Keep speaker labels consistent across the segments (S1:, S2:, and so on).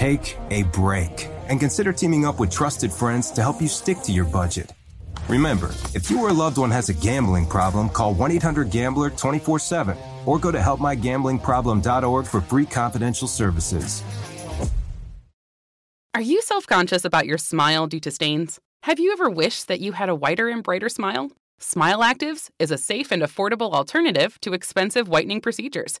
S1: Take a break and consider teaming up with trusted friends to help you stick to your budget. Remember, if you or a loved one has a gambling problem, call 1 800 Gambler 24 7 or go to helpmygamblingproblem.org for free confidential services.
S2: Are you self conscious about your smile due to stains? Have you ever wished that you had a whiter and brighter smile? Smile Actives is a safe and affordable alternative to expensive whitening procedures.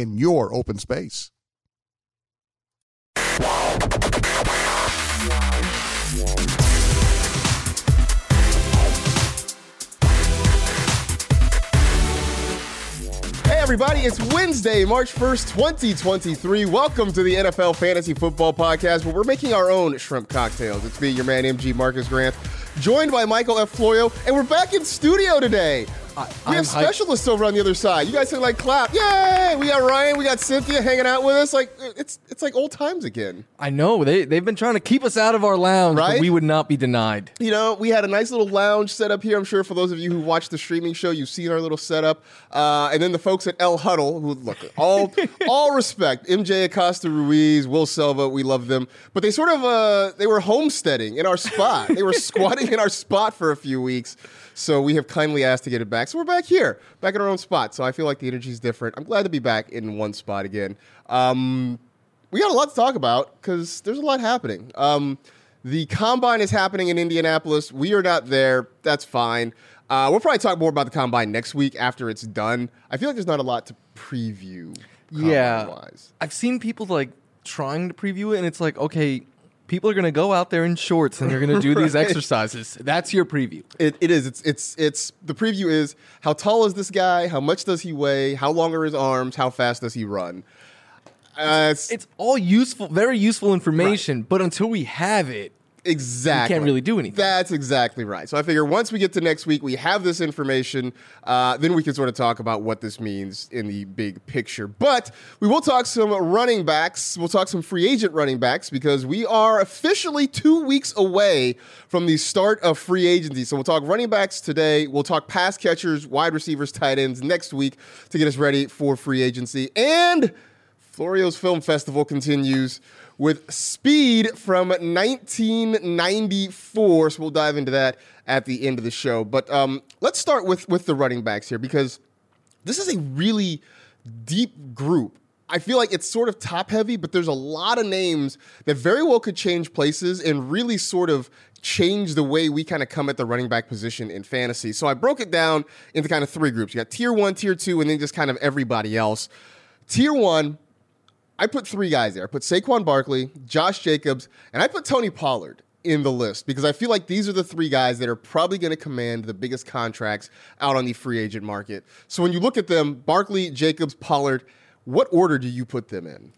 S3: in your open space.
S4: Hey, everybody, it's Wednesday, March 1st, 2023. Welcome to the NFL Fantasy Football Podcast, where we're making our own shrimp cocktails. It's me, your man, MG Marcas Grant, joined by Michael F. Florio, and we're back in studio today. I, we have specialists over on the other side. You guys can like clap. Yay! We got Ryan, we got Cynthia hanging out with us. Like it's it's like old times again.
S5: I know. They they've been trying to keep us out of our lounge, right? but we would not be denied.
S4: You know, we had a nice little lounge set up here. I'm sure for those of you who watch the streaming show, you've seen our little setup. Uh, and then the folks at El Huddle, who look all all respect, MJ Acosta Ruiz, Will Selva, we love them. But they sort of uh, they were homesteading in our spot. they were squatting in our spot for a few weeks. So we have kindly asked to get it back. So we're back here, back in our own spot. So I feel like the energy is different. I'm glad to be back in one spot again. Um, we got a lot to talk about because there's a lot happening. Um, the combine is happening in Indianapolis. We are not there. That's fine. Uh, we'll probably talk more about the combine next week after it's done. I feel like there's not a lot to preview.
S5: Yeah, I've seen people like trying to preview it, and it's like, okay, people are going to go out there in shorts and they're going to do right. these exercises. That's your preview.
S4: It, it is. It's it's it's the preview is how tall is this guy? How much does he weigh? How long are his arms? How fast does he run?
S5: Uh, it's, it's, all useful, very useful information. Right. But until we have it,
S4: Exactly.
S5: You can't really do anything.
S4: That's exactly right. So I figure once we get to next week, we have this information, uh, then we can sort of talk about what this means in the big picture. But we will talk some running backs. We'll talk some free agent running backs because we are officially two weeks away from the start of free agency. So we'll talk running backs today. We'll talk pass catchers, wide receivers, tight ends next week to get us ready for free agency. And Florio's Film Festival continues with Speed from 1994. So we'll dive into that at the end of the show. But um, let's start with with the running backs here because this is a really deep group. I feel like it's sort of top heavy, but there's a lot of names that very well could change places and really sort of change the way we kind of come at the running back position in fantasy. So I broke it down into kind of three groups. You got tier one, tier two, and then just kind of everybody else. Tier one, I put three guys there. I put Saquon Barkley, Josh Jacobs, and I put Tony Pollard in the list because I feel like these are the three guys that are probably going to command the biggest contracts out on the free agent market. So when you look at them, Barkley, Jacobs, Pollard, what order do you put them in?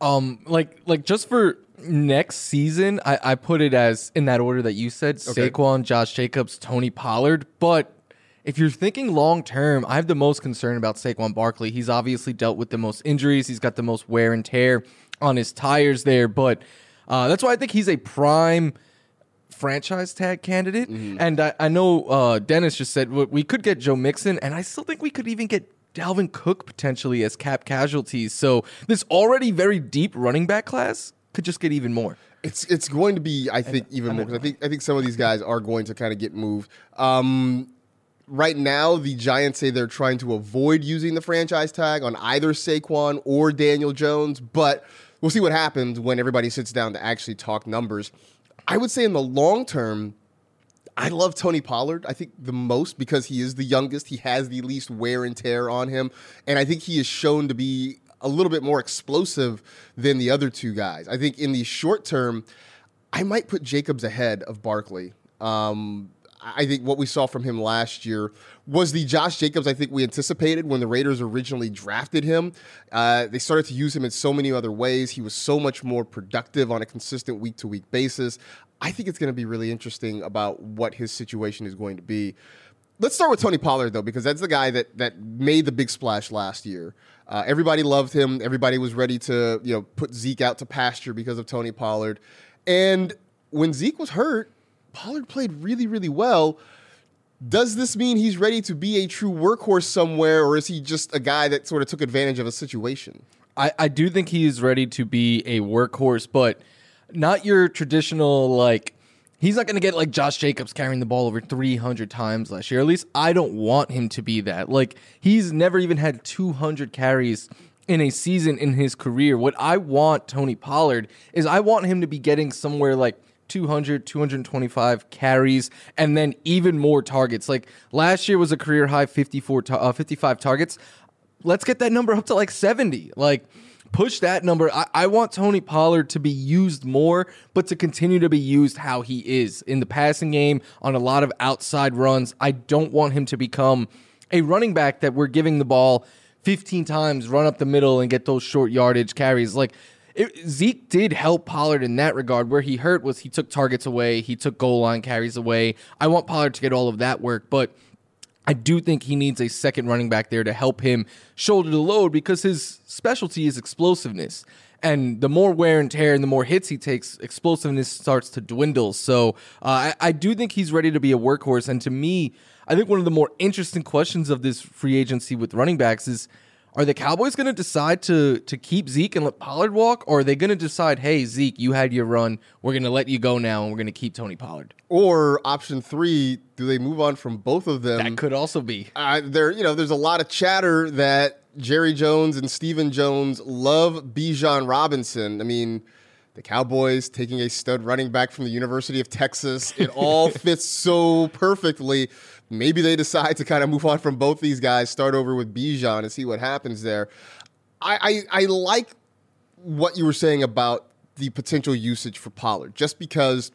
S5: Um, like like just for next season, I, I put it as in that order that you said:
S4: Okay.
S5: Saquon, Josh Jacobs, Tony Pollard. But if you're thinking long term, I have the most concern about Saquon Barkley. He's obviously dealt with the most injuries. He's got the most wear and tear on his tires there. But uh, that's why I think he's a prime franchise tag candidate. And I, I know uh, Dennis just said we could get Joe Mixon, and I still think we could even get Dalvin Cook potentially as cap casualties. So this already very deep running back class could just get even more.
S4: It's it's going to be, I think, even more. 'cause I think I think some of these guys are going to kind of get moved. Um, right now, the Giants say they're trying to avoid using the franchise tag on either Saquon or Daniel Jones, but we'll see what happens when everybody sits down to actually talk numbers. I would say in the long term, I love Tony Pollard, I think the most because he is the youngest. He has the least wear and tear on him. And I think he is shown to be a little bit more explosive than the other two guys. I think in the short term, I might put Jacobs ahead of Barkley. Um, I think what we saw from him last year was the Josh Jacobs I think we anticipated when the Raiders originally drafted him. Uh, they started to use him in so many other ways. He was so much more productive on a consistent week to week basis. I think it's going to be really interesting about what his situation is going to be. Let's start with Tony Pollard though, because that's the guy that that made the big splash last year. Uh, everybody loved him. Everybody was ready to you know put Zeke out to pasture because of Tony Pollard. And when Zeke was hurt, Pollard played really really well. Does this mean he's ready to be a true workhorse somewhere, or is he just a guy that sort of took advantage of a situation?
S5: I, I do think he is ready to be a workhorse, but not your traditional like. He's not going to get like Josh Jacobs carrying the ball over 300 times last year. At least I don't want him to be that. Like he's never even had 200 carries in a season in his career. What I want Tony Pollard is I want him to be getting somewhere like 200, 225 carries, and then even more targets. Like last year was a career high 54, ta- uh, 55 targets. Let's get that number up to like 70. Like push that number. I, I want Tony Pollard to be used more, but to continue to be used how he is in the passing game on a lot of outside runs. I don't want him to become a running back that we're giving the ball 15 times, run up the middle, and get those short yardage carries. Like it, Zeke did help Pollard in that regard. Where he hurt was he took targets away, he took goal line carries away. I want Pollard to get all of that work, but I do think he needs a second running back there to help him shoulder the load because his specialty is explosiveness. And the more wear and tear and the more hits he takes, explosiveness starts to dwindle. So uh, I, I do think he's ready to be a workhorse. And to me, I think one of the more interesting questions of this free agency with running backs is are the Cowboys going to decide to to keep Zeke and let Pollard walk, or are they going to decide, hey Zeke, you had your run, we're going to let you go now, and we're going to keep Tony Pollard?
S4: Or option three, do they move on from both of them?
S5: That could also be.
S4: uh, there, you know, there's a lot of chatter that Jerry Jones and Stephen Jones love Bijan Robinson. I mean, the Cowboys taking a stud running back from the University of Texas. It all fits so perfectly. Maybe they decide to kind of move on from both these guys, start over with Bijan and see what happens there. I, I, I like what you were saying about the potential usage for Pollard, just because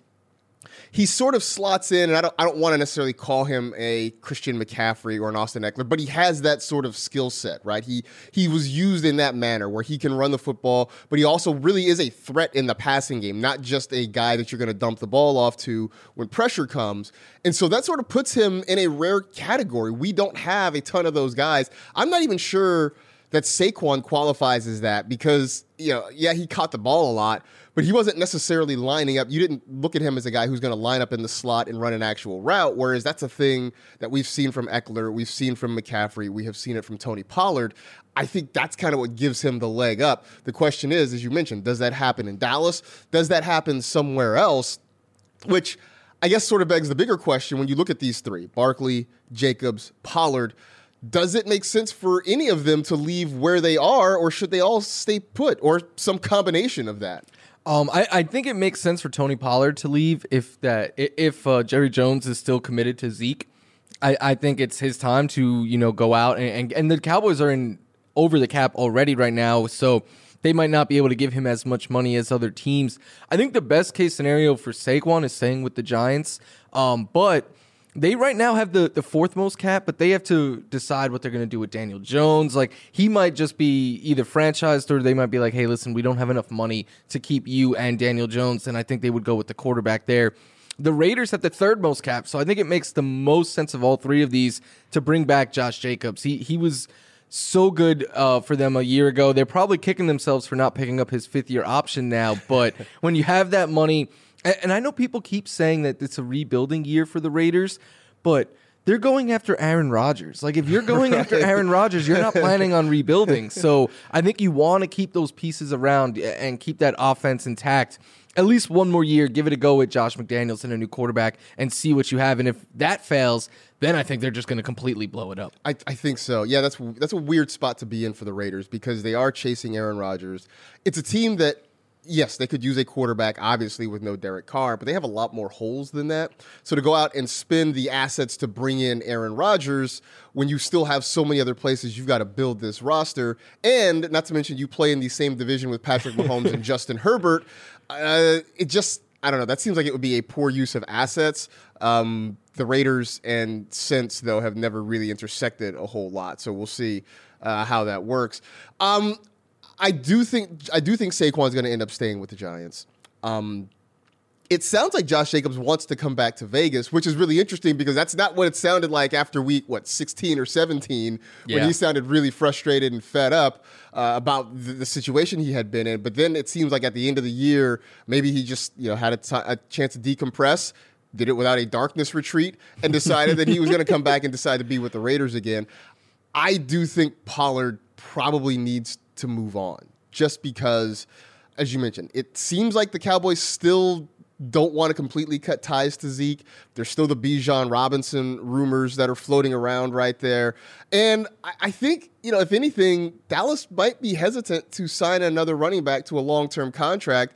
S4: he sort of slots in, and I don't, I don't want to necessarily call him a Christian McCaffrey or an Austin Ekeler, but he has that sort of skill set, right? He he was used in that manner where he can run the football, but he also really is a threat in the passing game, not just a guy that you're going to dump the ball off to when pressure comes. And so that sort of puts him in a rare category. We don't have a ton of those guys. I'm not even sure that Saquon qualifies as that because, you know, yeah, he caught the ball a lot, but he wasn't necessarily lining up. You didn't look at him as a guy who's going to line up in the slot and run an actual route, whereas that's a thing that we've seen from Ekeler, we've seen from McCaffrey, we have seen it from Tony Pollard. I think that's kind of what gives him the leg up. The question is, as you mentioned, does that happen in Dallas? Does that happen somewhere else? Which I guess sort of begs the bigger question when you look at these three Barkley, Jacobs, Pollard. does it make sense for any of them to leave where they are, or should they all stay put, or some combination of that?
S5: Um, I, I think it makes sense for Tony Pollard to leave if that if uh, Jerry Jones is still committed to Zeke. I, I think it's his time to you know go out and, and and the Cowboys are in over the cap already right now, so they might not be able to give him as much money as other teams. I think the best case scenario for Saquon is staying with the Giants, um, but they right now have the, the fourth most cap, but they have to decide what they're going to do with Daniel Jones. Like he might just be either franchised or they might be like, hey, listen, we don't have enough money to keep you and Daniel Jones. And I think they would go with the quarterback there. The Raiders have the third most cap, so I think it makes the most sense of all three of these to bring back Josh Jacobs. He he was so good uh, for them a year ago. They're probably kicking themselves for not picking up his fifth year option now. But when you have that money and I know people keep saying that it's a rebuilding year for the Raiders, but they're going after Aaron Rodgers. Like if you're going right. after Aaron Rodgers, you're not planning on rebuilding. So I think you want to keep those pieces around and keep that offense intact. At least one more year, give it a go with Josh McDaniels and a new quarterback and see what you have. And if that fails, then I think they're just going to completely blow it up.
S4: I, I, think so. Yeah, that's that's a weird spot to be in for the Raiders because they are chasing Aaron Rodgers. It's a team that yes, they could use a quarterback, obviously, with no Derek Carr, but they have a lot more holes than that. So to go out and spend the assets to bring in Aaron Rodgers when you still have so many other places you've got to build this roster, and not to mention you play in the same division with Patrick Mahomes and Justin Herbert, uh, it just, I don't know, that seems like it would be a poor use of assets. Um, the Raiders and since though have never really intersected a whole lot, so we'll see uh, how that works. Um, I do think I do think Saquon's going to end up staying with the Giants. Um, it sounds like Josh Jacobs wants to come back to Vegas, which is really interesting because that's not what it sounded like after week what 16 or 17 yeah. when he sounded really frustrated and fed up uh, about the, the, situation he had been in. But then it seems like at the end of the year, maybe he just you know had a, t- a chance to decompress, did it without a darkness retreat, and decided that he was going to come back and decide to be with the Raiders again. I do think Pollard probably needs to move on just because, as you mentioned, it seems like the Cowboys still don't want to completely cut ties to Zeke. There's still the Bijan Robinson rumors that are floating around right there. And I, I, think, you know, if anything, Dallas might be hesitant to sign another running back to a long term contract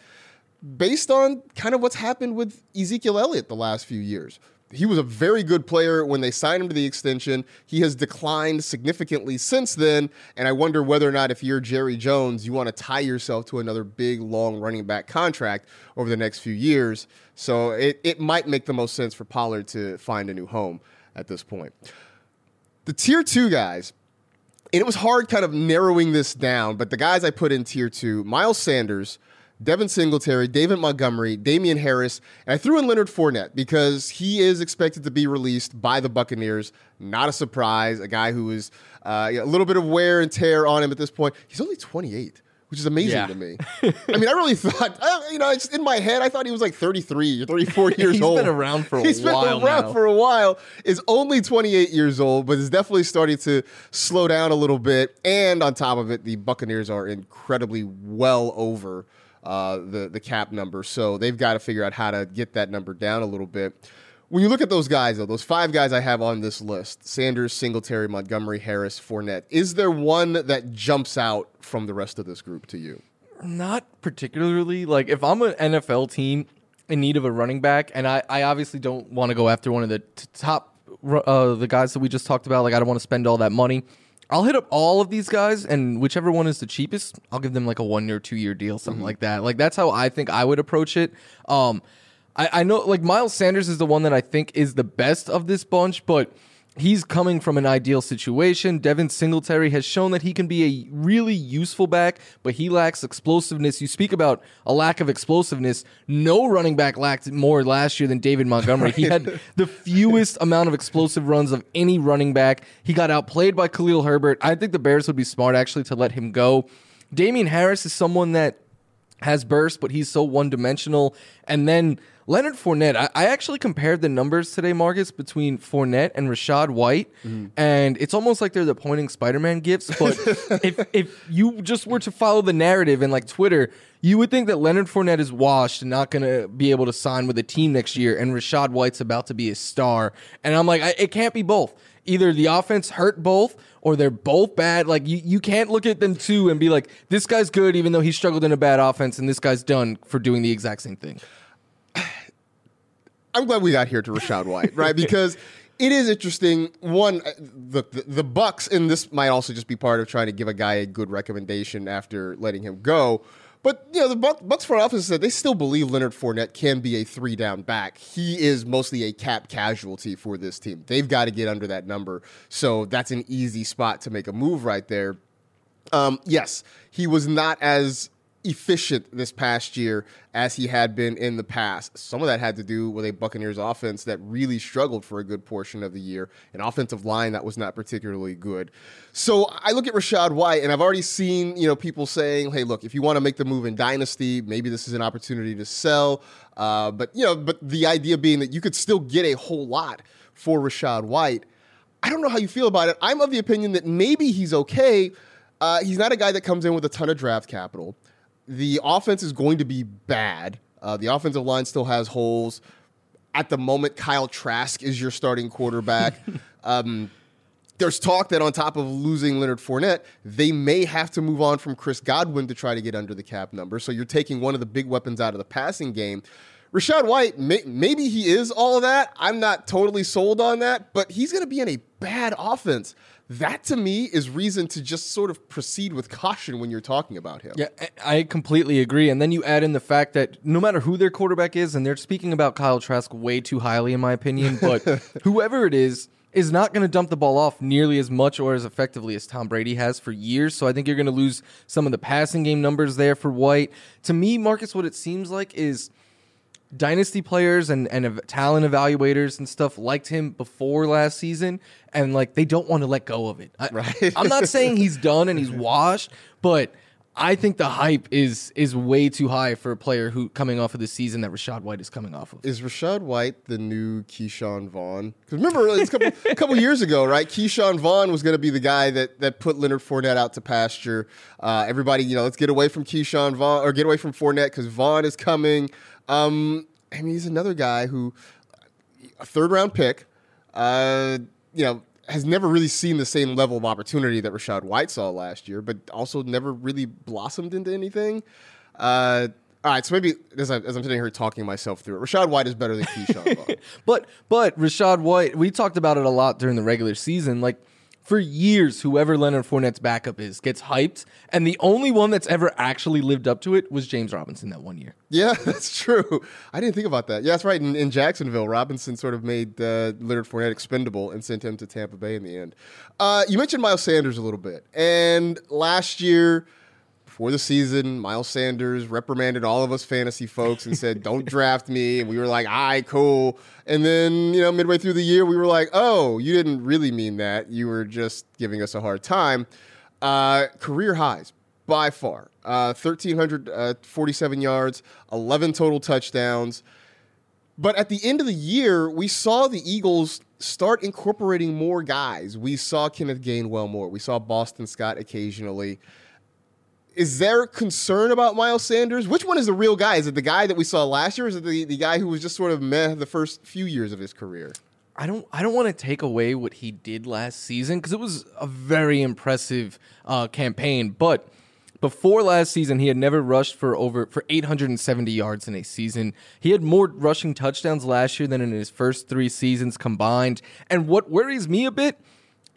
S4: based on kind of what's happened with Ezekiel Elliott the last few years he was a very good player when they signed him to the extension. He has declined significantly since then, and I wonder whether or not if you're Jerry Jones, you want to tie yourself to another big, long running back contract over the next few years. So it, it might make the most sense for Pollard to find a new home at this point. The tier two guys, and it was hard kind of narrowing this down, but the guys I put in tier two, Miles Sanders – Devin Singletary, David Montgomery, Damien Harris, and I threw in Leonard Fournette because he is expected to be released by the Buccaneers. Not a surprise. A guy who is uh, a little bit of wear and tear on him at this point. He's only 28 which is amazing yeah. to me. I mean, I really thought, you know, in my head, I thought he was like 33 or 34 years
S5: He's
S4: old.
S5: He's been around for a
S4: He's
S5: while.
S4: He's been around
S5: now.
S4: for a while. Is only 28 years old, but is definitely starting to slow down a little bit. And on top of it, the Buccaneers are incredibly well over uh, the the cap number. So they've got to figure out how to get that number down a little bit. When you look at those guys, though, those five guys I have on this list Sanders, Singletary, Montgomery, Harris, Fournette is there one that jumps out from the rest of this group to you?
S5: Not particularly. Like, if I'm an NFL team in need of a running back, and I, I obviously don't want to go after one of the t- top, uh, the guys that we just talked about, like, I don't want to spend all that money. I'll hit up all of these guys, and whichever one is the cheapest, I'll give them like a one year, two year deal, something mm-hmm. like that. Like that's how I think I would approach it. Um, I, I know like Miles Sanders is the one that I think is the best of this bunch, but he's coming from an ideal situation. Devin Singletary has shown that he can be a really useful back, but he lacks explosiveness. You speak about a lack of explosiveness. No running back lacked more last year than David Montgomery. Right. He had the fewest amount of explosive runs of any running back. He got outplayed by Khalil Herbert. I think the Bears would be smart actually to let him go. Damien Harris is someone that has burst, but he's so one dimensional. And then Leonard Fournette, I, I actually compared the numbers today, Marcas, between Fournette and Rachaad White, mm-hmm. and it's almost like they're the pointing Spider-Man gifts. But if if you just were to follow the narrative in like Twitter, you would think that Leonard Fournette is washed and not going to be able to sign with a team next year, and Rachaad White's about to be a star. And I'm like, I, it can't be both. Either the offense hurt both, or they're both bad. Like you, you can't look at them two and be like, this guy's good, even though he struggled in a bad offense, and this guy's done for doing the exact same thing.
S4: I'm glad we got here to Rachaad White, right? Because it is interesting. One, uh, the, the the Bucs, and this might also just be part of trying to give a guy a good recommendation after letting him go. But you know, the Bucs front office said they still believe Leonard Fournette can be a three down back. He is mostly a cap casualty for this team. They've got to get under that number, so that's an easy spot to make a move right there. Um, yes, he was not as efficient this past year as he had been in the past. Some of that had to do with a Buccaneers offense that really struggled for a good portion of the year, an offensive line that was not particularly good. So I look at Rachaad White, and I've already seen you know people saying, "Hey, look, if you want to make the move in dynasty, maybe this is an opportunity to sell." Uh, but you know, but the idea being that you could still get a whole lot for Rachaad White. I don't know how you feel about it. I'm of the opinion that maybe he's okay. Uh, he's not a guy that comes in with a ton of draft capital. The offense is going to be bad. Uh, the offensive line still has holes. At the moment, Kyle Trask is your starting quarterback. um, there's talk that on top of losing Leonard Fournette, they may have to move on from Chris Godwin to try to get under the cap number. So you're taking one of the big weapons out of the passing game. Rachaad White, may, maybe he is all of that. I'm not totally sold on that, but he's going to be in a bad offense. That to me is reason to just sort of proceed with caution when you're talking about him.
S5: Yeah, I completely agree. And then you add in the fact that no matter who their quarterback is, and they're speaking about Kyle Trask way too highly, in my opinion, but whoever it is, is not going to dump the ball off nearly as much or as effectively as Tom Brady has for years. So I think you're going to lose some of the passing game numbers there for White. To me, Marcas, what it seems like is dynasty players and, and talent evaluators and stuff liked him before last season and like they don't want to let go of it. I,
S4: Right.
S5: I'm not saying he's done and he's washed, but I think the hype is is way too high for a player who coming off of the season that Rachaad White is coming off of.
S4: Is Rachaad White the new Ke'Shawn Vaughn? Because remember, it's a couple, a couple years ago, right? Ke'Shawn Vaughn was going to be the guy that that put Leonard Fournette out to pasture. Uh, everybody, you know, let's get away from Ke'Shawn Vaughn or get away from Fournette because Vaughn is coming. Um, I mean, he's another guy who a third round pick. Uh, you know, has never really seen the same level of opportunity that Rachaad White saw last year, but also never really blossomed into anything. Uh, all right, so maybe as, I, as I'm sitting here talking myself through it, Rachaad White is better than Ke'Shawn.
S5: But but Rachaad White, we talked about it a lot during the regular season. Like for years, whoever Leonard Fournette's backup is gets hyped, and the only one that's ever actually lived up to it was James Robinson that one year.
S4: Yeah, that's true. I didn't think about that. Yeah, that's right. In, in Jacksonville, Robinson sort of made uh, Leonard Fournette expendable and sent him to Tampa Bay in the end. Uh, you mentioned Miles Sanders a little bit, and last year. Before the season, Miles Sanders reprimanded all of us fantasy folks and said, "Don't draft me." And we were like, "All right, cool." And then, you know, midway through the year, we were like, "Oh, you didn't really mean that. You were just giving us a hard time." Uh, career highs by far. Uh, 1,347 yards, 11 total touchdowns. But at the end of the year, we saw the Eagles start incorporating more guys. We saw Kenneth Gainwell more. We saw Boston Scott occasionally. Is there concern about Miles Sanders? Which one is the real guy? Is it the guy that we saw last year, or is it the, the guy who was just sort of meh the first few years of his career?
S5: I don't I don't want to take away what he did last season because it was a very impressive uh, campaign. But before last season, he had never rushed for over for 870 yards in a season. He had more rushing touchdowns last year than in his first three seasons combined. And what worries me a bit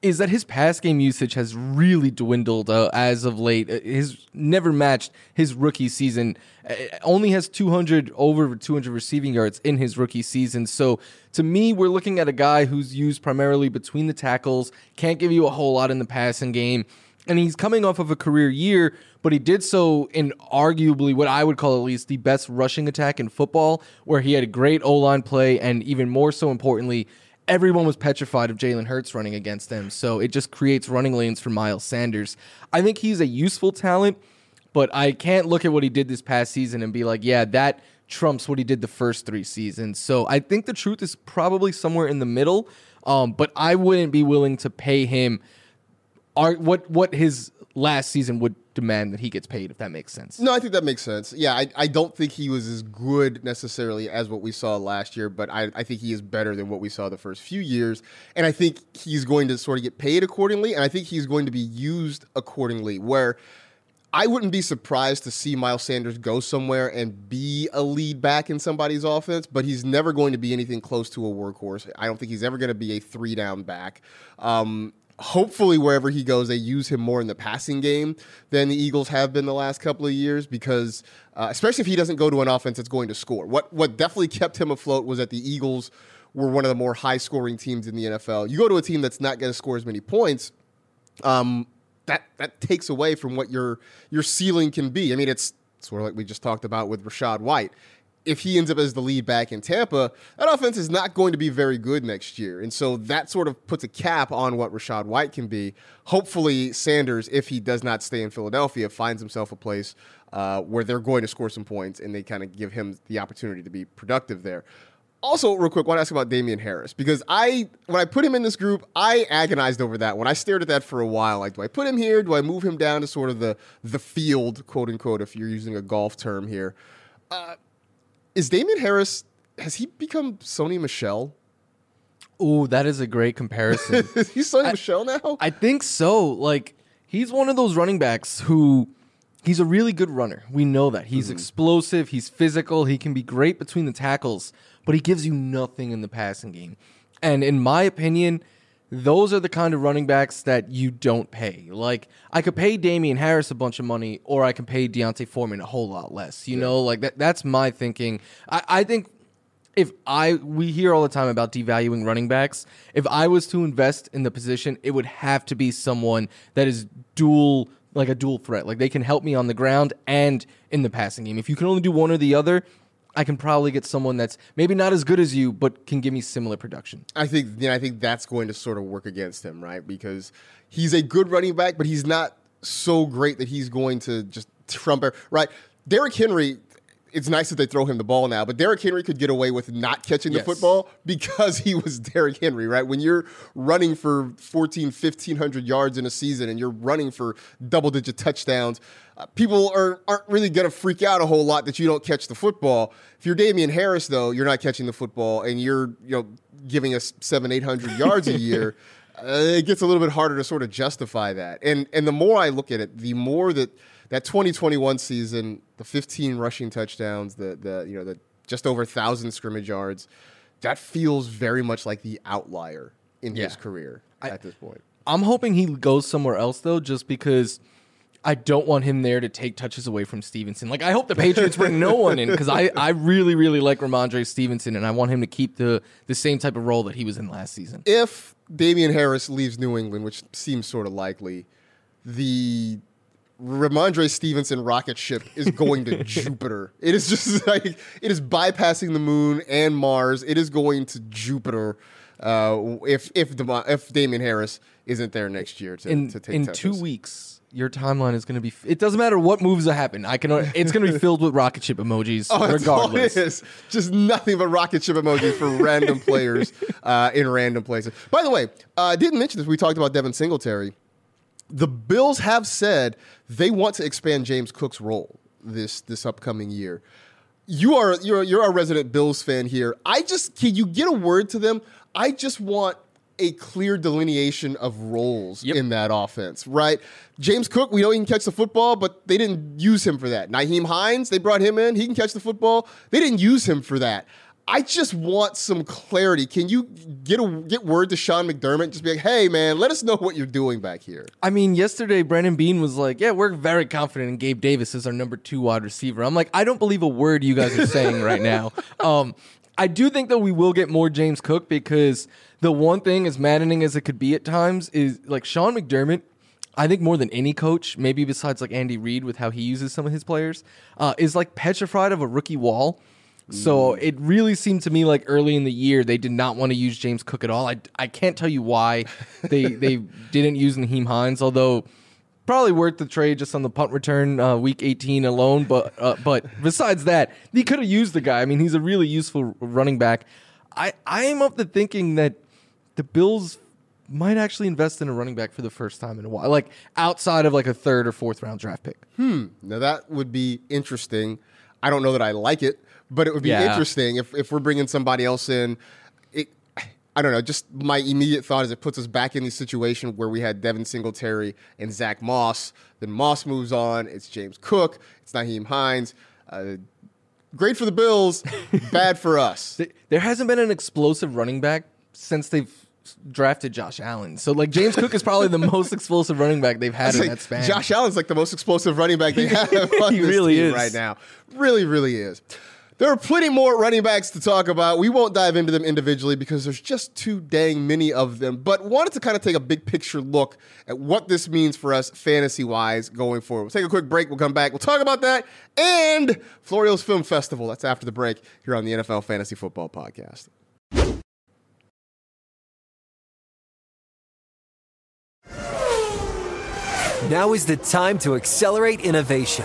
S5: is that his pass game usage has really dwindled uh, as of late. Uh, His never matched his rookie season. Uh, only has 200 over 200 receiving yards in his rookie season. So to me, we're looking at a guy who's used primarily between the tackles, can't give you a whole lot in the passing game. And he's coming off of a career year, but he did so in arguably what I would call at least the best rushing attack in football, where he had a great O line play, and even more so importantly, everyone was petrified of Jalen Hurts running against them. So it just creates running lanes for Miles Sanders. I think he's a useful talent, but I can't look at what he did this past season and be like, yeah, that trumps what he did the first three seasons. So I think the truth is probably somewhere in the middle. Um, but I wouldn't be willing to pay him our, what what his last season would demand that he gets paid, if that makes sense.
S4: No, I think that makes sense. Yeah, I, I don't think he was as good necessarily as what we saw last year, but I, I think he is better than what we saw the first few years. And I think he's going to sort of get paid accordingly, and I think he's going to be used accordingly. Where I wouldn't be surprised to see Miles Sanders go somewhere and be a lead back in somebody's offense, but he's never going to be anything close to a workhorse. I don't think he's ever going to be a three down back. Um, hopefully wherever he goes they use him more in the passing game than the eagles have been the last couple of years because uh, especially if he doesn't go to an offense that's going to score. What what definitely kept him afloat was that the eagles were one of the more high scoring teams in the nfl you go to a team that's not going to score as many points um, that that takes away from what your your ceiling can be. I mean it's sort of like we just talked about with Rachaad White if he ends up as the lead back in Tampa, that offense is not going to be very good next year. And so that sort of puts a cap on what Rachaad White can be. Hopefully, Sanders, if he does not stay in Philadelphia, finds himself a place uh, where they're going to score some points and they kind of give him the opportunity to be productive there. Also, real quick, I want to ask about Damien Harris because I, when I put him in this group, I agonized over that. When I stared at that for a while, like, do I put him here? Do I move him down to sort of the the field, quote unquote, if you're using a golf term here? Uh, is Damien Harris has he become Sony Michel?
S5: Oh, that is a great comparison.
S4: is he Sony Michel now?
S5: I think so. Like he's one of those running backs who he's a really good runner. We know that. He's
S4: Mm-hmm.
S5: explosive, he's physical, he can be great between the tackles, but he gives you nothing in the passing game. And in my opinion, those are the kind of running backs that you don't pay. Like I could pay Damien Harris a bunch of money, or I can pay D'Onta Foreman a whole lot less. You know, like that. That's my thinking. I, I think if I we hear all the time about devaluing running backs. If I was to invest in the position, it would have to be someone that is dual like a dual threat. Like they can help me on the ground and in the passing game. If you can only do one or the other, I can probably get someone that's maybe not as good as you but can give me similar production.
S4: I think you I think that's going to sort of work against him, right? Because he's a good running back, but he's not so great that he's going to just trump right? Derrick Henry. It's nice that they throw him the ball now, but Derrick Henry could get away with not catching the
S5: Yes.
S4: football because he was Derrick Henry, right? When you're running for 14, 1500 yards in a season and you're running for double digit touchdowns, uh, people are, aren't really going to freak out a whole lot that you don't catch the football. If you're Damien Harris, though, you're not catching the football and you're, you know, giving us seven, 800 yards a year. Uh, it gets a little bit harder to sort of justify that. And and the more I look at it, the more that that 2021 season, the 15 rushing touchdowns, the the you know the just over thousand scrimmage yards, that feels very much like the outlier in his
S5: Yeah.
S4: career at this point.
S5: I'm hoping he goes somewhere else though, just because I don't want him there to take touches away from Stevenson. Like I hope the Patriots bring no one in because I, I really really like Rhamondre Stevenson and I want him to keep the the same type of role that he was in last season.
S4: If Damien Harris leaves New England, which seems sort of likely, the Rhamondre Stevenson rocket ship is going to Jupiter. It is just like it is bypassing the moon and Mars. It is going to Jupiter. Uh, if if Dema- if Damien Harris isn't there next year to,
S5: in
S4: to take
S5: in two weeks, your timeline is going to be. It doesn't matter what moves that happen. I can. It's going to be filled with rocket ship emojis,
S4: Oh,
S5: regardless.
S4: it is. Just nothing but rocket ship emojis for random players uh, in random places. By the way, uh, I didn't mention this. We talked about Devin Singletary. The Bills have said they want to expand James Cook's role this this upcoming year. You are you're you're our resident Bills fan here. I just can you get a word to them? I just want a clear delineation of roles
S5: Yep.
S4: in that offense, right? James Cook, we know he can catch the football, but they didn't use him for that. Nyheim Hines, they brought him in. He can catch the football. They didn't use him for that. I just want some clarity. Can you get a get word to Sean McDermott? Just be like, hey man, let us know what you're doing back here.
S5: I mean, yesterday Brandon Beane was like, "Yeah, we're very confident in Gabe Davis as our number two wide receiver." I'm like, I don't believe a word you guys are saying right now. Um, I do think that we will get more James Cook because the one thing, as maddening as it could be at times, is like Sean McDermott. I think more than any coach, maybe besides like Andy Reid with how he uses some of his players, uh, is like petrified of a rookie wall. So it really seemed to me like early in the year they did not want to use James Cook at all. I, I can't tell you why they they didn't use Nyheim Hines, although probably worth the trade just on the punt return uh, week 18 alone. But uh, but besides that, he could have used the guy. I mean, he's a really useful running back. I I am of the thinking that the Bills might actually invest in a running back for the first time in a while, like outside of like a third or fourth round draft pick. Hmm.
S4: Now that would be interesting. I don't know that I like it, but it would be
S5: Yeah.
S4: interesting if, if we're bringing somebody else in. It, I don't know. Just my immediate thought is it puts us back in the situation where we had Devin Singletary and Zach Moss. Then Moss moves on. It's James Cook. It's Nyheim Hines. Uh, great for the Bills, bad for us.
S5: There hasn't been an explosive running back since they've drafted Josh Allen. So like James Cook is probably the most explosive running back they've had in
S4: like
S5: that span.
S4: Josh Allen's like the most explosive running back they have on
S5: He
S4: this
S5: really
S4: team
S5: is.
S4: right now. Really, really is. There are plenty more running backs to talk about. We won't dive into them individually because there's just too dang many of them. But wanted to kind of take a big picture look at what this means for us fantasy wise going forward. We'll take a quick break. We'll come back. We'll talk about that and Florio's Film Festival. That's after the break here on the NFL Fantasy Football Podcast.
S6: Now is the time to accelerate innovation.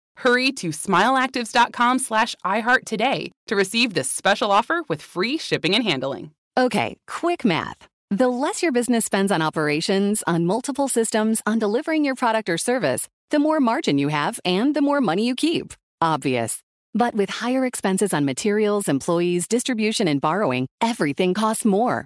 S2: Hurry to smileactives.com slash iHeart today to receive this special offer with free shipping and handling.
S7: Okay, quick math. The less your business spends on operations, on multiple systems, on delivering your product or service, the more margin you have and the more money you keep. Obvious. But with higher expenses on materials, employees, distribution, and borrowing, everything costs more.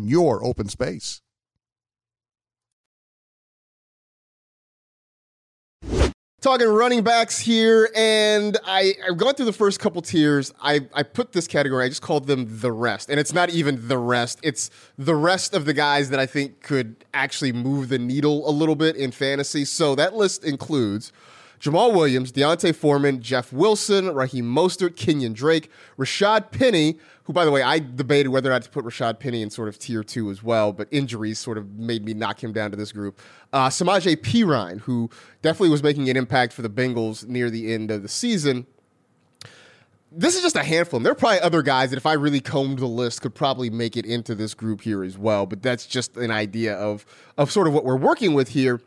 S3: your open space.
S4: Talking running backs here, and I, I've gone through the first couple tiers. I, I put this category, I just called them the rest. And it's not even the rest, it's the rest of the guys that I think could actually move the needle a little bit in fantasy. So that list includes Jamaal Williams, D'Onta Foreman, Jeff Wilson, Raheem Mostert, Kenyon Drake, Rashaad Penny, who, by the way, I debated whether or not to put Rashaad Penny in sort of tier two as well, but injuries sort of made me knock him down to this group. Uh, Samaje Perine, who definitely was making an impact for the Bengals near the end of the season. this is just a handful. And there are probably other guys that, if I really combed the list, could probably make it into this group here as well. But that's just an idea of of sort of what we're working with here.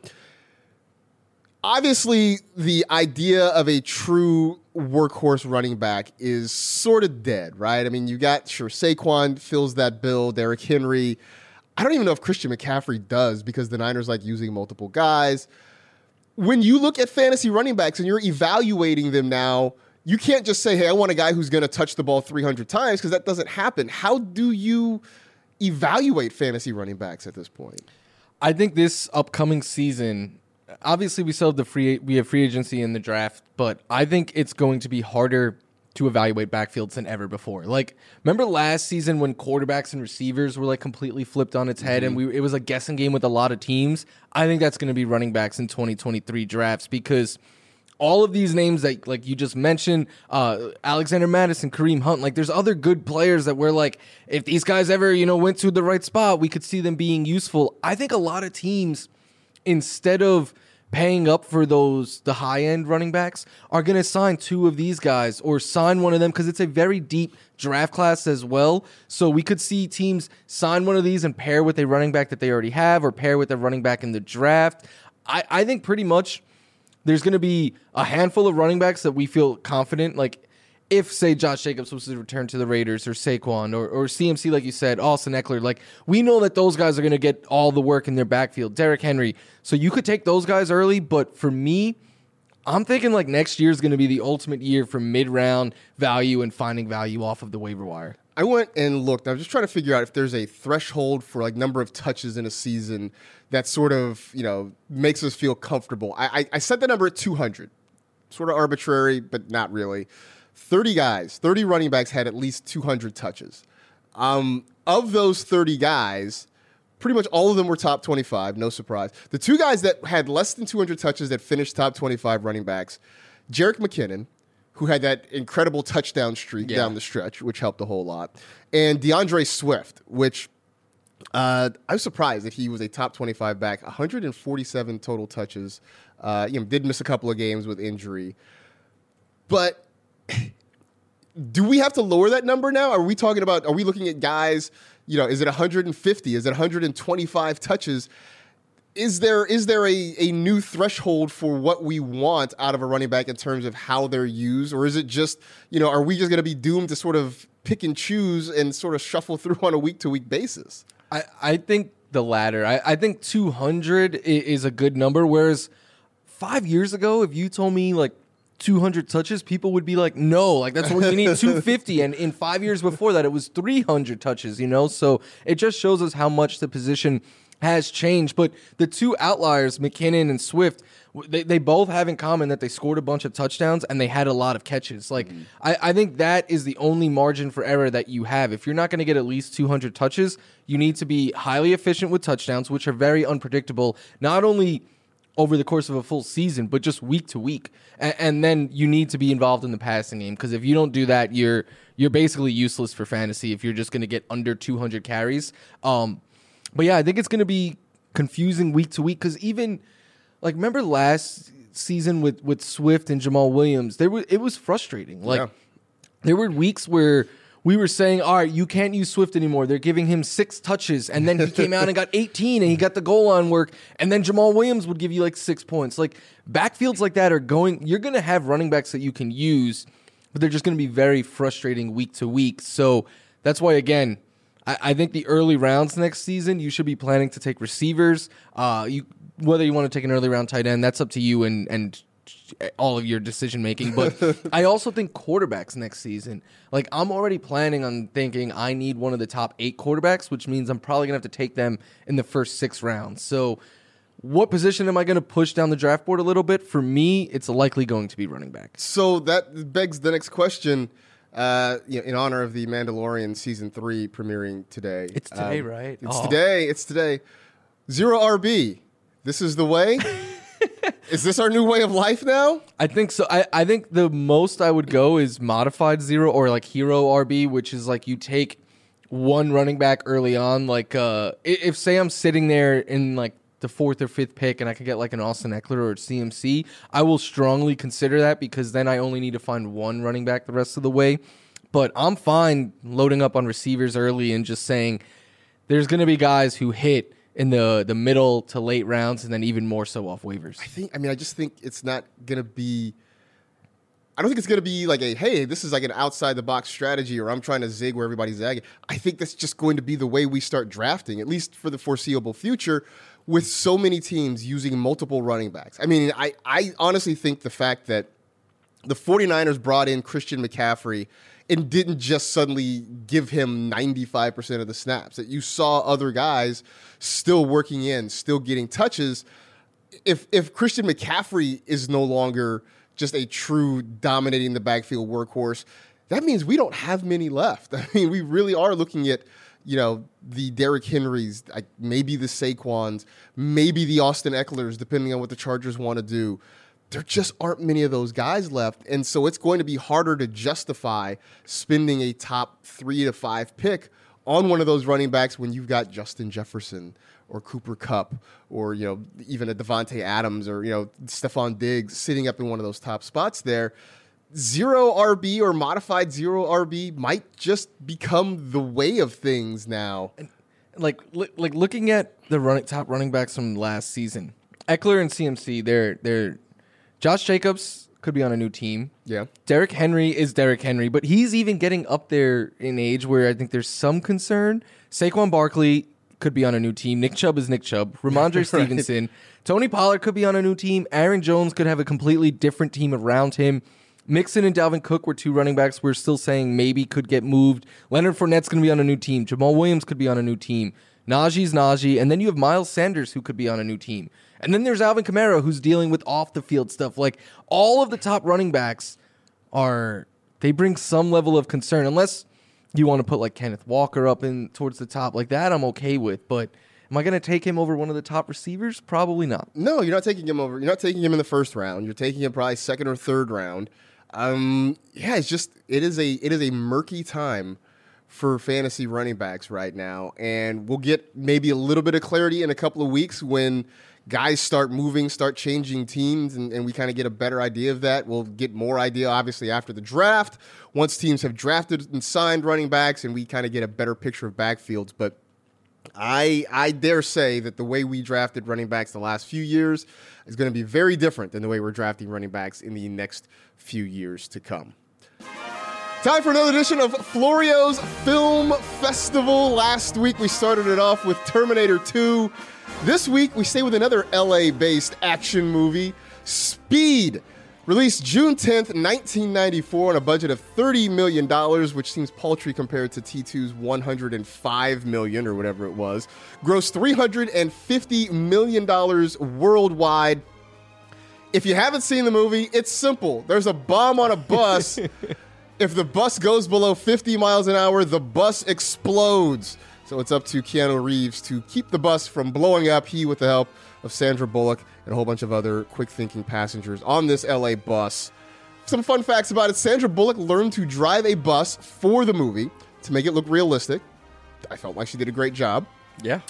S4: Obviously, the idea of a true workhorse running back is sort of dead, right? I mean, you got sure Saquon fills that bill, Derrick Henry. I don't even know if Christian McCaffrey does because the Niners like using multiple guys. When you look at fantasy running backs and you're evaluating them now, you can't just say, hey, I want a guy who's going to touch the ball 300 times because that doesn't happen. How do you evaluate fantasy running backs at this point?
S5: I think this upcoming season, obviously we still have the free we have free agency in the draft, but I think it's going to be harder to evaluate backfields than ever before. Like, remember last season when quarterbacks and receivers were like completely flipped on its head, and we it was a guessing game with a lot of teams. I think that's going to be running backs in 2023 drafts because all of these names that like you just mentioned, uh, Alexander Mattison, Kareem Hunt, like there's other good players that we're like, if these guys ever you know went to the right spot, we could see them being useful. I think a lot of teams, instead of paying up for those the high end running backs are going to sign two of these guys or sign one of them because it's a very deep draft class as well. So we could see teams sign one of these and pair with a running back that they already have or pair with a running back in the draft. I, I think pretty much there's going to be a handful of running backs that we feel confident. Like if say Josh Jacobs was to return to the Raiders or Saquon or, or CMC, like you said, Austin Ekeler, like we know that those guys are going to get all the work in their backfield. Derrick Henry. So you could take those guys early, but for me, I'm thinking like next year is going to be the ultimate year for mid round value and finding value off of the waiver wire.
S4: I went and looked. I was just trying to figure out if there's a threshold for like number of touches in a season that sort of you know makes us feel comfortable. I, I, I set the number at 200, sort of arbitrary, but not really. 30 guys, 30 running backs had at least 200 touches. Um, of those 30 guys, pretty much all of them were top 25, no surprise. The two guys that had less than 200 touches that finished top 25 running backs, Jerick McKinnon, who had that incredible touchdown streak yeah. down the stretch, which helped a whole lot, and DeAndre Swift, which uh, I was surprised that he was a top 25 back, 147 total touches. Uh, you know, did miss a couple of games with injury. But do we have to lower that number now? Are we talking about, are we looking at guys, you know, is it 150? Is it 125 touches? Is there is there a, a new threshold for what we want out of a running back in terms of how they're used? Or is it just, you know, are we just going to be doomed to sort of pick and choose and sort of shuffle through on a week to week basis?
S5: I, I think the latter. I, I think 200 is a good number. Whereas five years ago, if you told me like 200 touches, people would be like, no, like that's what you need 250. and in five years before that, it was 300 touches, you know? So it just shows us how much the position has changed. But the two outliers, McKinnon and Swift, they, they both have in common that they scored a bunch of touchdowns and they had a lot of catches. Like, mm-hmm. I, I think that is the only margin for error that you have. If you're not going to get at least 200 touches, you need to be highly efficient with touchdowns, which are very unpredictable, not only over the course of a full season, but just week to week. And, and then you need to be involved in the passing game because if you don't do that, you're you're basically useless for fantasy if you're just going to get under 200 carries. Um, but yeah, I think it's going to be confusing week to week because even like remember last season with with Swift and Jamaal Williams, there was it was frustrating. Like yeah. there were weeks where we were saying, all right, you can't use Swift anymore. They're giving him six touches, and then he came out and got 18, and he got the goal line work, and then Jamaal Williams would give you like six points. Like backfields like that are going. You're going to have running backs that you can use, but they're just going to be very frustrating week to week. So that's why again. I, I think the early rounds next season, you should be planning to take receivers. Uh, you whether you want to take an early round tight end, that's up to you and and all of your decision making. But I also think quarterbacks next season. Like I'm already planning on thinking I need one of the top eight quarterbacks, which means I'm probably gonna have to take them in the first six rounds. So what position am I going to push down the draft board a little bit? For me, it's likely going to be running back.
S4: So that begs the next question. Uh, you know, in honor of the Mandalorian season three premiering today.
S5: It's today, um, right?
S4: It's oh. today. It's today. Zero RB. This is the way. is this our new way of life now?
S5: I think so. I, I think the most I would go is modified zero or like hero RB, which is like you take one running back early on. Like uh, if say I'm sitting there in like the fourth or fifth pick and I could get like an Austin Ekeler or CMC, I will strongly consider that because then I only need to find one running back the rest of the way. But I'm fine loading up on receivers early and just saying there's going to be guys who hit in the the middle to late rounds and then even more so off waivers.
S4: I think. I mean, I just think it's not gonna be. I don't think it's gonna be like a hey, this is like an outside the box strategy, or I'm trying to zig where everybody's zagging. I think that's just going to be the way we start drafting, at least for the foreseeable future, with so many teams using multiple running backs. I mean, I I honestly think the fact that the 49ers brought in Christian McCaffrey and didn't just suddenly give him 95% of the snaps. That you saw other guys still working in, still getting touches. If if Christian McCaffrey is no longer just a true dominating the backfield workhorse, that means we don't have many left. I mean, we really are looking at you know the Derrick Henrys, like maybe the Saquons, maybe the Austin Ekelers, depending on what the Chargers want to do there just aren't many of those guys left. And so it's going to be harder to justify spending a top three to five pick on one of those running backs when you've got Justin Jefferson or Cooper Kupp or, you know, even a Davante Adams or, you know, Stefon Diggs sitting up in one of those top spots there. Zero RB or modified zero RB might just become the way of things now.
S5: Like li- like looking at the running top running backs from last season, Ekeler and CMC, they're they're Josh Jacobs could be on a new team.
S4: Yeah.
S5: Derrick Henry is Derrick Henry, but he's even getting up there in age where I think there's some concern. Saquon Barkley could be on a new team. Nick Chubb is Nick Chubb. Rhamondre Stevenson. Tony Pollard could be on a new team. Aaron Jones could have a completely different team around him. Mixon and Dalvin Cook were two running backs we're still saying maybe could get moved. Leonard Fournette's going to be on a new team. Jamaal Williams could be on a new team. Najee's Najee. And then you have Miles Sanders who could be on a new team. And then there's Alvin Kamara who's dealing with off the field stuff. Like all of the top running backs are they bring some level of concern unless you want to put like Kenneth Walker up in towards the top like that I'm okay with, but am I going to take him over one of the top receivers? Probably not.
S4: No, you're not taking him over. You're not taking him in the first round. You're taking him probably second or third round. Um, yeah, it's just it is a it is a murky time for fantasy running backs right now, and we'll get maybe a little bit of clarity in a couple of weeks when guys start moving, start changing teams, and, and we kind of get a better idea of that. We'll get more idea, obviously, after the draft, once teams have drafted and signed running backs, and we kind of get a better picture of backfields. But I I dare say that the way we drafted running backs the last few years is going to be very different than the way we're drafting running backs in the next few years to come. Time for another edition of Florio's Film Festival. Last week we started it off with Terminator 2. This week, we stay with another LA based action movie, Speed. Released June 10th, 1994, on a budget of $30 million, which seems paltry compared to T2's 105 million or whatever it was. Grossed $350 million worldwide. If you haven't seen the movie, it's simple. There's a bomb on a bus. if the bus goes below 50 miles an hour, the bus explodes. So it's up to Keanu Reeves to keep the bus from blowing up. He, with the help of Sandra Bullock and a whole bunch of other quick thinking passengers on this LA bus. Some fun facts about it Sandra Bullock learned to drive a bus for the movie to make it look realistic. I felt like she did a great job.
S5: Yeah.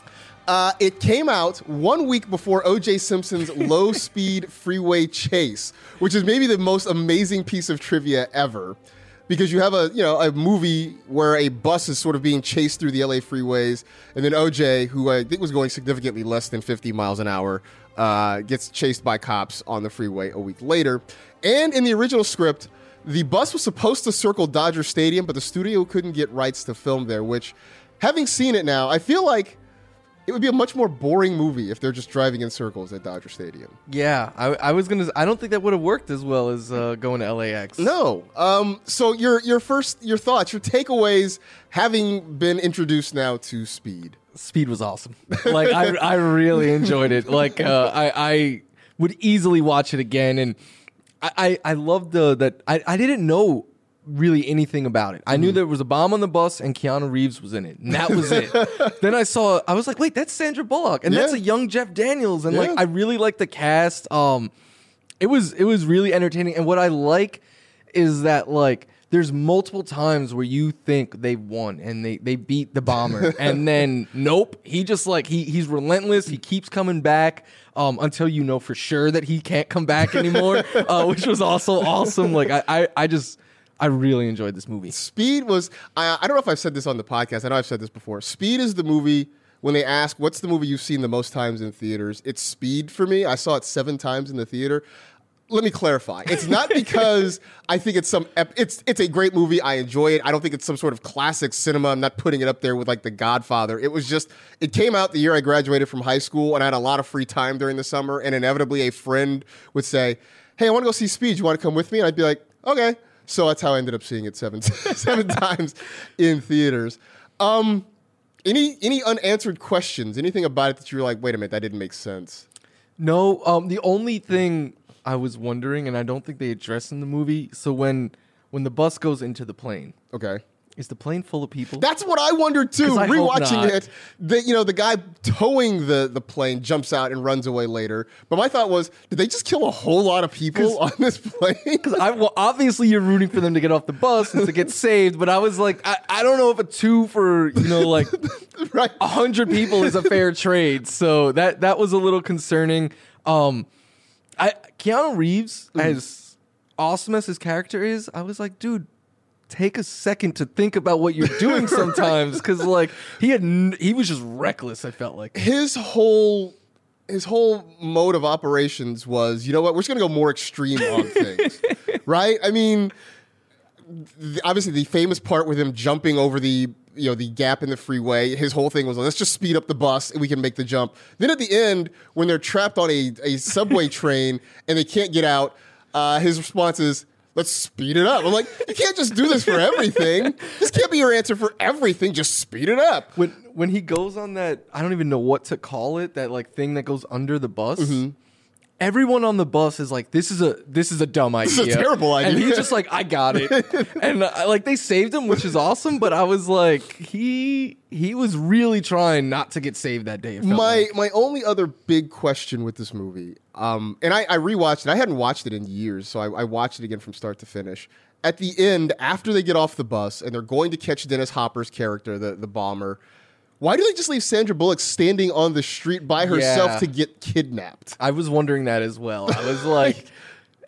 S4: Uh, it came out one week before O.J. Simpson's low speed freeway chase, which is maybe the most amazing piece of trivia ever because you have a you know a movie where a bus is sort of being chased through the LA freeways, and then OJ, who I think was going significantly less than 50 miles an hour, uh, gets chased by cops on the freeway a week later. And in the original script, the bus was supposed to circle Dodger Stadium, but the studio couldn't get rights to film there. Which, having seen it now, I feel like it would be a much more boring movie if they're just driving in circles at Dodger Stadium.
S5: Yeah, I, I was gonna. I don't think that would have worked as well as uh, going to LAX.
S4: No. Um. So your your first your thoughts, your takeaways, having been introduced now to Speed.
S5: Speed was awesome. Like I, I really enjoyed it. Like uh, I, I would easily watch it again, and I, I, I loved the that I, I didn't know really anything about it. I knew there was a bomb on the bus and Keanu Reeves was in it, and that was it. then I saw, I was like, wait, that's Sandra Bullock, and that's a young Jeff Daniels, and like I really like the cast. Um, it was it was really entertaining, and what I like is that like there's multiple times where you think they won and they they beat the bomber, and then nope, he just like he he's relentless. He keeps coming back. Um, until you know for sure that he can't come back anymore, uh, which was also awesome. Like I, I, I just I really enjoyed this movie.
S4: Speed was I, I don't know if I've said this on the podcast. I know I've said this before. Speed is the movie when they ask what's the movie you've seen the most times in theaters. It's Speed for me. I saw it seven times in the theater. Let me clarify. It's not because I think it's some. Ep- it's it's a great movie. I enjoy it. I don't think it's some sort of classic cinema. I'm not putting it up there with like The Godfather. It was just. It came out the year I graduated from high school, and I had a lot of free time during the summer. And inevitably, a friend would say, "Hey, I want to go see Speed. You want to come with me?" And I'd be like, "Okay." So that's how I ended up seeing it seven seven times in theaters. Um, any any unanswered questions? Anything about it that you were like, wait a minute, that didn't make sense?
S5: No, um, the only thing I was wondering, and I don't think they address in the movie. So when when the bus goes into the plane,
S4: Okay.
S5: Is the plane full of people?
S4: That's what I wondered too.
S5: I
S4: Rewatching it, the you know the guy towing the the plane jumps out and runs away later. But my thought was, did they just kill a whole lot of people on this plane?
S5: Because I well, obviously you're rooting for them to get off the bus and to get saved, but I was like, I, I don't know if a two for you know like
S4: right.
S5: a hundred people is a fair trade. So that that was a little concerning. Um, I Keanu Reeves, as awesome as his character is, I was like, dude. Take a second to think about what you're doing sometimes, because like he had, n- he was just reckless. I felt like
S4: his whole his whole mode of operations was, you know what, we're just gonna go more extreme on things, right? I mean, th- obviously the famous part with him jumping over the you know the gap in the freeway. His whole thing was, let's just speed up the bus and we can make the jump. Then at the end, when they're trapped on a, a subway train and they can't get out, uh, his response is. Let's speed it up. I'm like, you can't just do this for everything. This can't be your answer for everything. Just speed it up.
S5: when when he goes on that I don't even know what to call it that like thing that goes under the bus.
S4: Mm-hmm.
S5: Everyone on the bus is like, "This is a this is a dumb idea.
S4: is a terrible
S5: And he's just like, "I got it," and uh, like they saved him, which is awesome. But I was like, he he was really trying not to get saved that day.
S4: my
S5: like.
S4: my only other big question with this movie, um, and I, I rewatched it. I hadn't watched it in years, so I, I watched it again from start to finish. At the end, after they get off the bus and they're going to catch Dennis Hopper's character, the the bomber, why do they just leave Sandra Bullock standing on the street by herself
S5: Yeah.
S4: to get kidnapped?
S5: I was wondering that as well. I was like.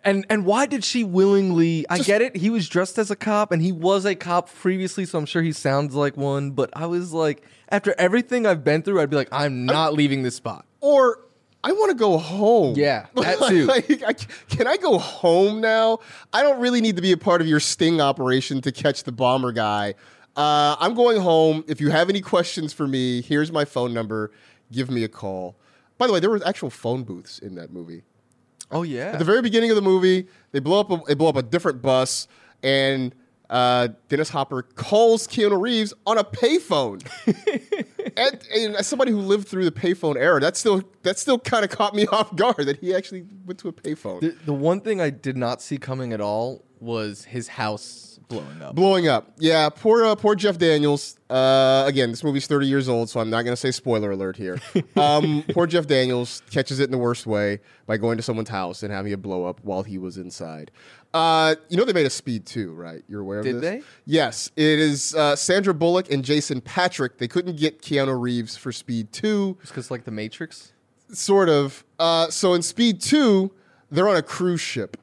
S5: And and why did she willingly? I get it. He was dressed as a cop, and he was a cop previously, so I'm sure he sounds like one. But I was like, after everything I've been through, I'd be like, I'm not leaving this spot.
S4: Or I want to go home.
S5: Yeah, that too.
S4: Like, I- can I go home now? I don't really need to be a part of your sting operation to catch the bomber guy. Uh, I'm going home. If you have any questions for me, here's my phone number. Give me a call. By the way, there were actual phone booths in that movie.
S5: Oh yeah.
S4: At the very beginning of the movie, they blow up a, they blow up a different bus, and uh, Dennis Hopper calls Keanu Reeves on a payphone. and, and as somebody who lived through the payphone era, that still that still kind of caught me off guard that he actually went to a payphone.
S5: the, the one thing I did not see coming at all was his house blowing up.
S4: Blowing up, yeah. Poor, uh, poor Jeff Daniels. Uh, again, this movie's thirty years old, so I'm not going to say spoiler alert here. Um, poor Jeff Daniels catches it in the worst way by going to someone's house and having it blow up while he was inside. Uh, you know they made a Speed too, right? You're aware of
S5: Did
S4: this?
S5: they?
S4: Yes, it is uh, Sandra Bullock and Jason Patric. They couldn't get Keanu Reeves for Speed Two,
S5: because like the Matrix.
S4: sort of. Uh, so in Speed Two, they're on a cruise ship.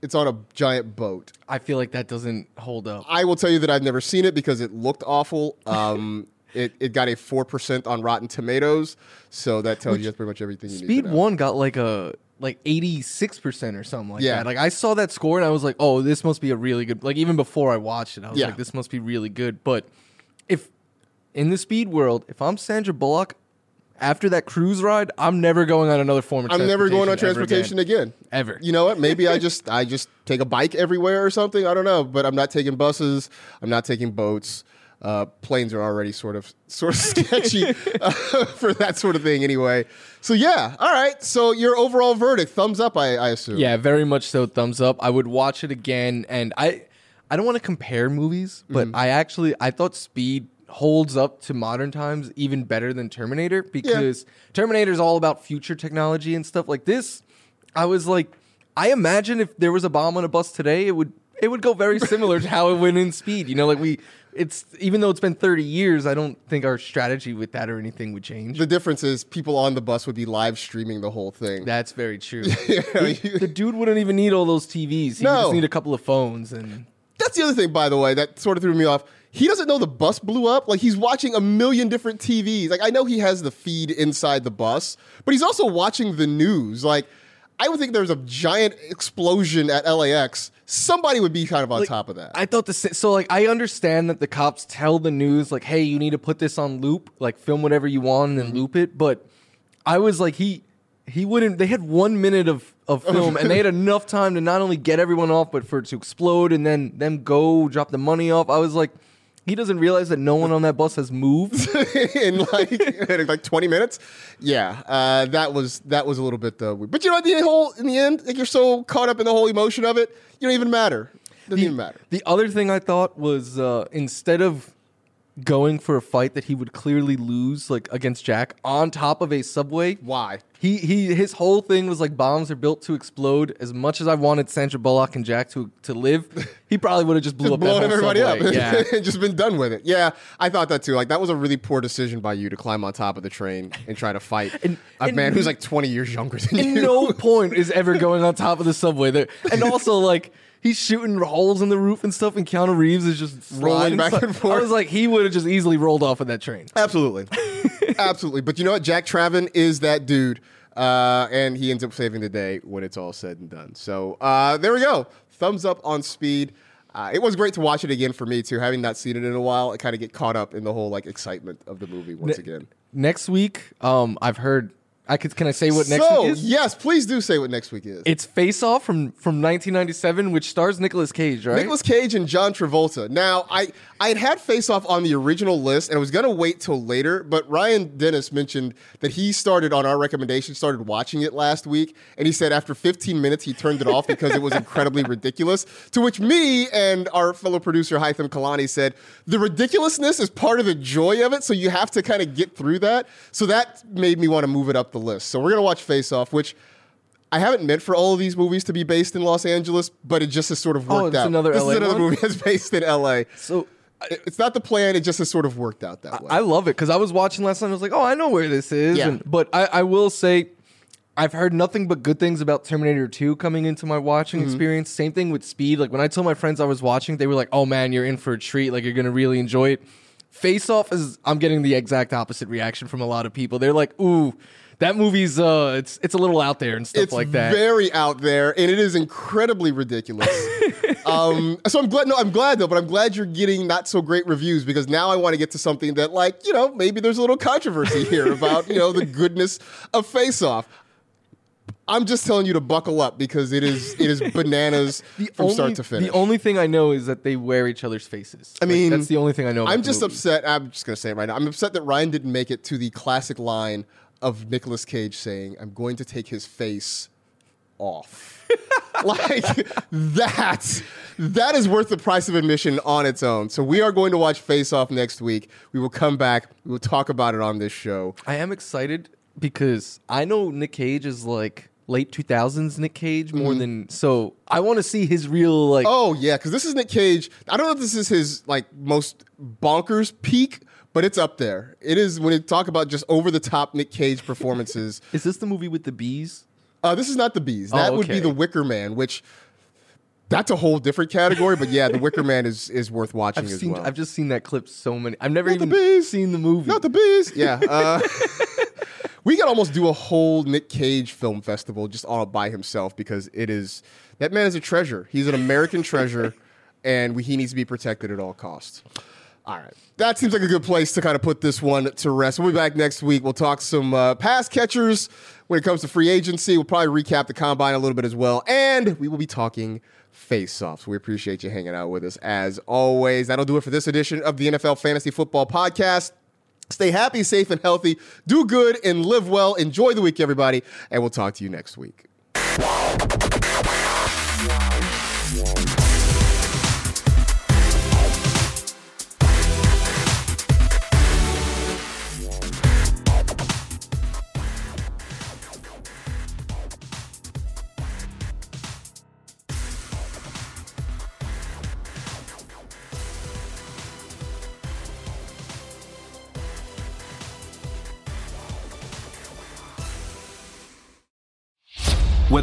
S4: It's on a giant boat.
S5: I feel like that doesn't hold up.
S4: I will tell you that I've never seen it because it looked awful. Um, it, it got a four percent on Rotten Tomatoes, so that tells you that's pretty much everything you need.
S5: Speed one got like a like eighty six percent or something like
S4: Yeah.
S5: that. Like I saw that score and I was like, oh, this must be a really good. Like even before I watched it, I was
S4: Yeah.
S5: like, this must be really good. But if in the speed world, if I'm Sandra Bullock. After that cruise ride, I'm never going on another form of transportation.
S4: I'm never going on
S5: transportation ever
S4: again.
S5: Ever.
S4: You know what? Maybe I just I just take a bike everywhere or something. I don't know, but I'm not taking buses. I'm not taking boats. Uh, planes are already sort of sort of sketchy uh, for that sort of thing, anyway. So yeah, all right. So your overall verdict, thumbs up, I, I assume.
S5: Yeah, very much so. Thumbs up. I would watch it again, and I, I don't want to compare movies, but I actually I thought Speed holds up to modern times even better than Terminator because Terminator is all about future technology and stuff like this. I was like, I imagine if there was a bomb on a bus today, it would it would go very similar to how it went in speed. You know, like we, it's even though it's been 30 years, I don't think our strategy with that or anything would change.
S4: The difference is people on the bus would be live streaming the whole thing.
S5: That's very true. the, the dude wouldn't even need all those TVs. He
S4: No.
S5: just need a couple of phones and.
S4: That's the other thing, by the way, that sort of threw me off. He doesn't know the bus blew up. Like he's watching a million different TVs. Like I know he has the feed inside the bus, but he's also watching the news. Like I would think there's a giant explosion at LAX. Somebody would be kind of on
S5: Like,
S4: top of that.
S5: I thought the so like I understand that the cops tell the news like, hey, you need to put this on loop, like film whatever you want and then mm-hmm. loop it. But I was like, he he wouldn't. They had one minute of of film and they had enough time to not only get everyone off, but for it to explode and then them go drop the money off. I was like. He doesn't realize that no one on that bus has moved.
S4: in like in like 20 minutes. Yeah, uh, that was that was a little bit uh, weird. But you know, the whole in the end, like you're so caught up in the whole emotion of it, you don't even matter. Doesn't even matter.
S5: The other thing I thought was uh, instead of going for a fight that he would clearly lose, like against Jack, on top of a subway,
S4: Why?
S5: He he his whole thing was like bombs are built to explode. As much as I wanted Sandra Bullock and Jack to to live, he probably would have just blew
S4: Just
S5: up
S4: blown everybody
S5: subway.
S4: up
S5: Yeah.
S4: and just been done with it. Yeah, I thought that too. Like that was a really poor decision by you to climb on top of the train and try to fight
S5: And-
S4: a
S5: and-
S4: man who's like 20 years younger than
S5: And
S4: you.
S5: no point is ever going on top of the subway there. And also like he's shooting holes in the roof and stuff, and Keanu Reeves is just
S4: Rolling
S5: sliding
S4: back and forth.
S5: I was like, he would have just easily rolled off of that train.
S4: Absolutely. Absolutely. But you know what? Jack Traven is that dude. Uh, and he ends up saving the day when it's all said and done. So uh, there we go. Thumbs up on speed. Uh, it was great to watch it again for me too. Having not seen it in a while, I kind of get caught up in the whole like excitement of the movie once again.
S5: Next week, um, I've heard. I could. Can I say what next
S4: so
S5: week is?
S4: yes, please do say what next week is.
S5: It's Face Off from from 1997, which stars Nicolas Cage, right?
S4: Nicolas Cage and John Travolta. Now, I I had had Face Off on the original list, and I was gonna wait till later. But Ryan Dennis mentioned that he started on our recommendation, started watching it last week, and he said after 15 minutes he turned it off because it was incredibly ridiculous. To which me and our fellow producer Hytham Kalani said the ridiculousness is part of the joy of it, so you have to kind of get through that. So that made me want to move it up the list. So we're gonna watch Face Off, which. I haven't meant for all of these movies to be based in Los Angeles, but it just has sort of
S5: Oh,
S4: worked
S5: it's
S4: out.
S5: another
S4: this
S5: LA
S4: is another
S5: one?
S4: movie that's based in LA.
S5: so
S4: It's not the plan. It just has sort of worked out that way.
S5: I love it because I was watching last night. I was like, oh, I know where this is.
S4: Yeah.
S5: And, but I, I will say, I've heard nothing but good things about Terminator 2 coming into my watching
S4: Mm-hmm.
S5: experience. Same thing with Speed. Like when I told my friends I was watching, they were like, oh man, you're in for a treat. Like you're going to really enjoy it. Face Off is, I'm getting the exact opposite reaction from a lot of people. They're like, ooh, that movie's, uh, it's, it's a little out there and stuff
S4: it's
S5: like that.
S4: very out there, and it is incredibly ridiculous. um, so I'm glad. No, I'm glad though. But I'm glad you're getting not so great reviews because now I want to get to something that, like, you know, maybe there's a little controversy here about you know the goodness of Face Off. I'm just telling you to buckle up because it is it is bananas from
S5: only,
S4: start to finish.
S5: The only thing I know is that they wear each other's faces.
S4: I
S5: Like,
S4: mean,
S5: that's the only thing I know. About
S4: I'm just upset. I'm just going to say it right now. I'm upset that Ryan didn't make it to the classic line of Nicolas Cage saying, "I'm going to take his face off." like that. That is worth the price of admission on its own. So we are going to watch Face Off next week. We will come back. We will talk about it on this show.
S5: I am excited because I know Nick Cage is like late 2000s Nick Cage more than so I want to see his real like
S4: Mm-hmm. Oh yeah, because this is Nick Cage. I don't know if this is his like most bonkers peak, but it's up there. It is when you talk about just over the top Nick Cage performances.
S5: is this the movie with the bees?
S4: Uh, this is not the bees. That
S5: Oh,
S4: would be the Wicker Man, which that's a whole different category. But yeah, the Wicker Man is is worth watching
S5: I've
S4: as
S5: seen
S4: well.
S5: I've just seen that clip so many. I've never
S4: Not the
S5: even
S4: bees.
S5: seen the movie.
S4: not the bees. Yeah. Uh, we could almost do a whole Nick Cage film festival just all by himself because it is that man is a treasure. He's an American treasure, and we, he needs to be protected at all costs. All right. That seems like a good place to kind of put this one to rest. We'll be back next week. We'll talk some uh, pass catchers when it comes to free agency. We'll probably recap the combine a little bit as well. And we will be talking face offs. We appreciate you hanging out with us as always. That'll do it for this edition of the NFL Fantasy Football Podcast. Stay happy, safe, and healthy. Do good and live well. Enjoy the week, everybody. And we'll talk to you next week.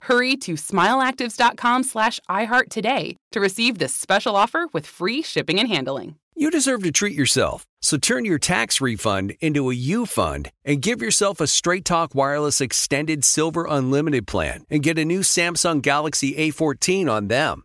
S2: Hurry to smileactives.com slash iHeart today to receive this special offer with free shipping and handling.
S8: You deserve to treat yourself, so turn your tax refund into a U fund and give yourself a Straight Talk Wireless Extended Silver Unlimited plan and get a new Samsung Galaxy A14 on them.